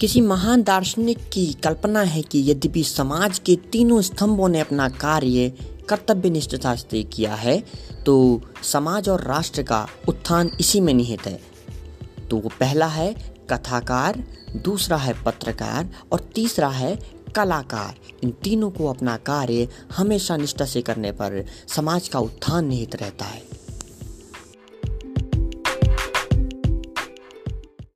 किसी महान दार्शनिक की कल्पना है कि यद्यपि समाज के तीनों स्तंभों ने अपना कार्य कर्तव्य निष्ठता से किया है तो समाज और राष्ट्र का उत्थान इसी में निहित है। तो वो पहला है कथाकार, दूसरा है पत्रकार और तीसरा है कलाकार। इन तीनों को अपना कार्य हमेशा निष्ठा से करने पर समाज का उत्थान निहित रहता है।